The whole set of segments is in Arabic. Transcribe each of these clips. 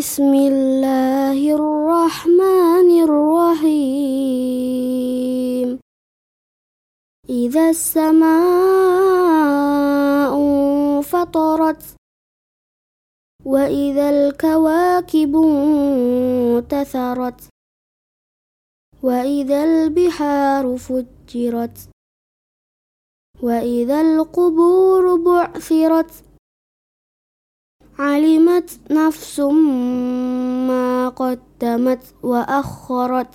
بسم الله الرحمن الرحيم. إذا السماء فطرت وإذا الكواكب انتثرت وإذا البحار فجرت وإذا القبور بعثرت علمت نفس ما قدمت وأخرت.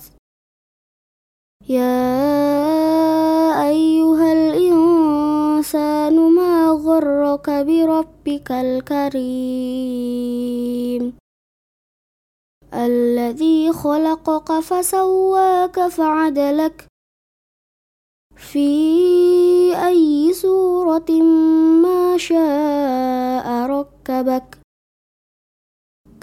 يا أيها الإنسان ما غرك بربك الكريم؟ الذي خلقك فسواك فعدلك. في أي سورة ما شاء ركبك.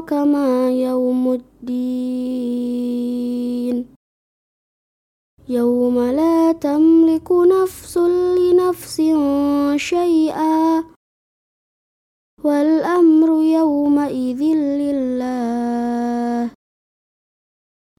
أدراك ما يوم الدين. يوم لا تملك نفس لنفس شيئا.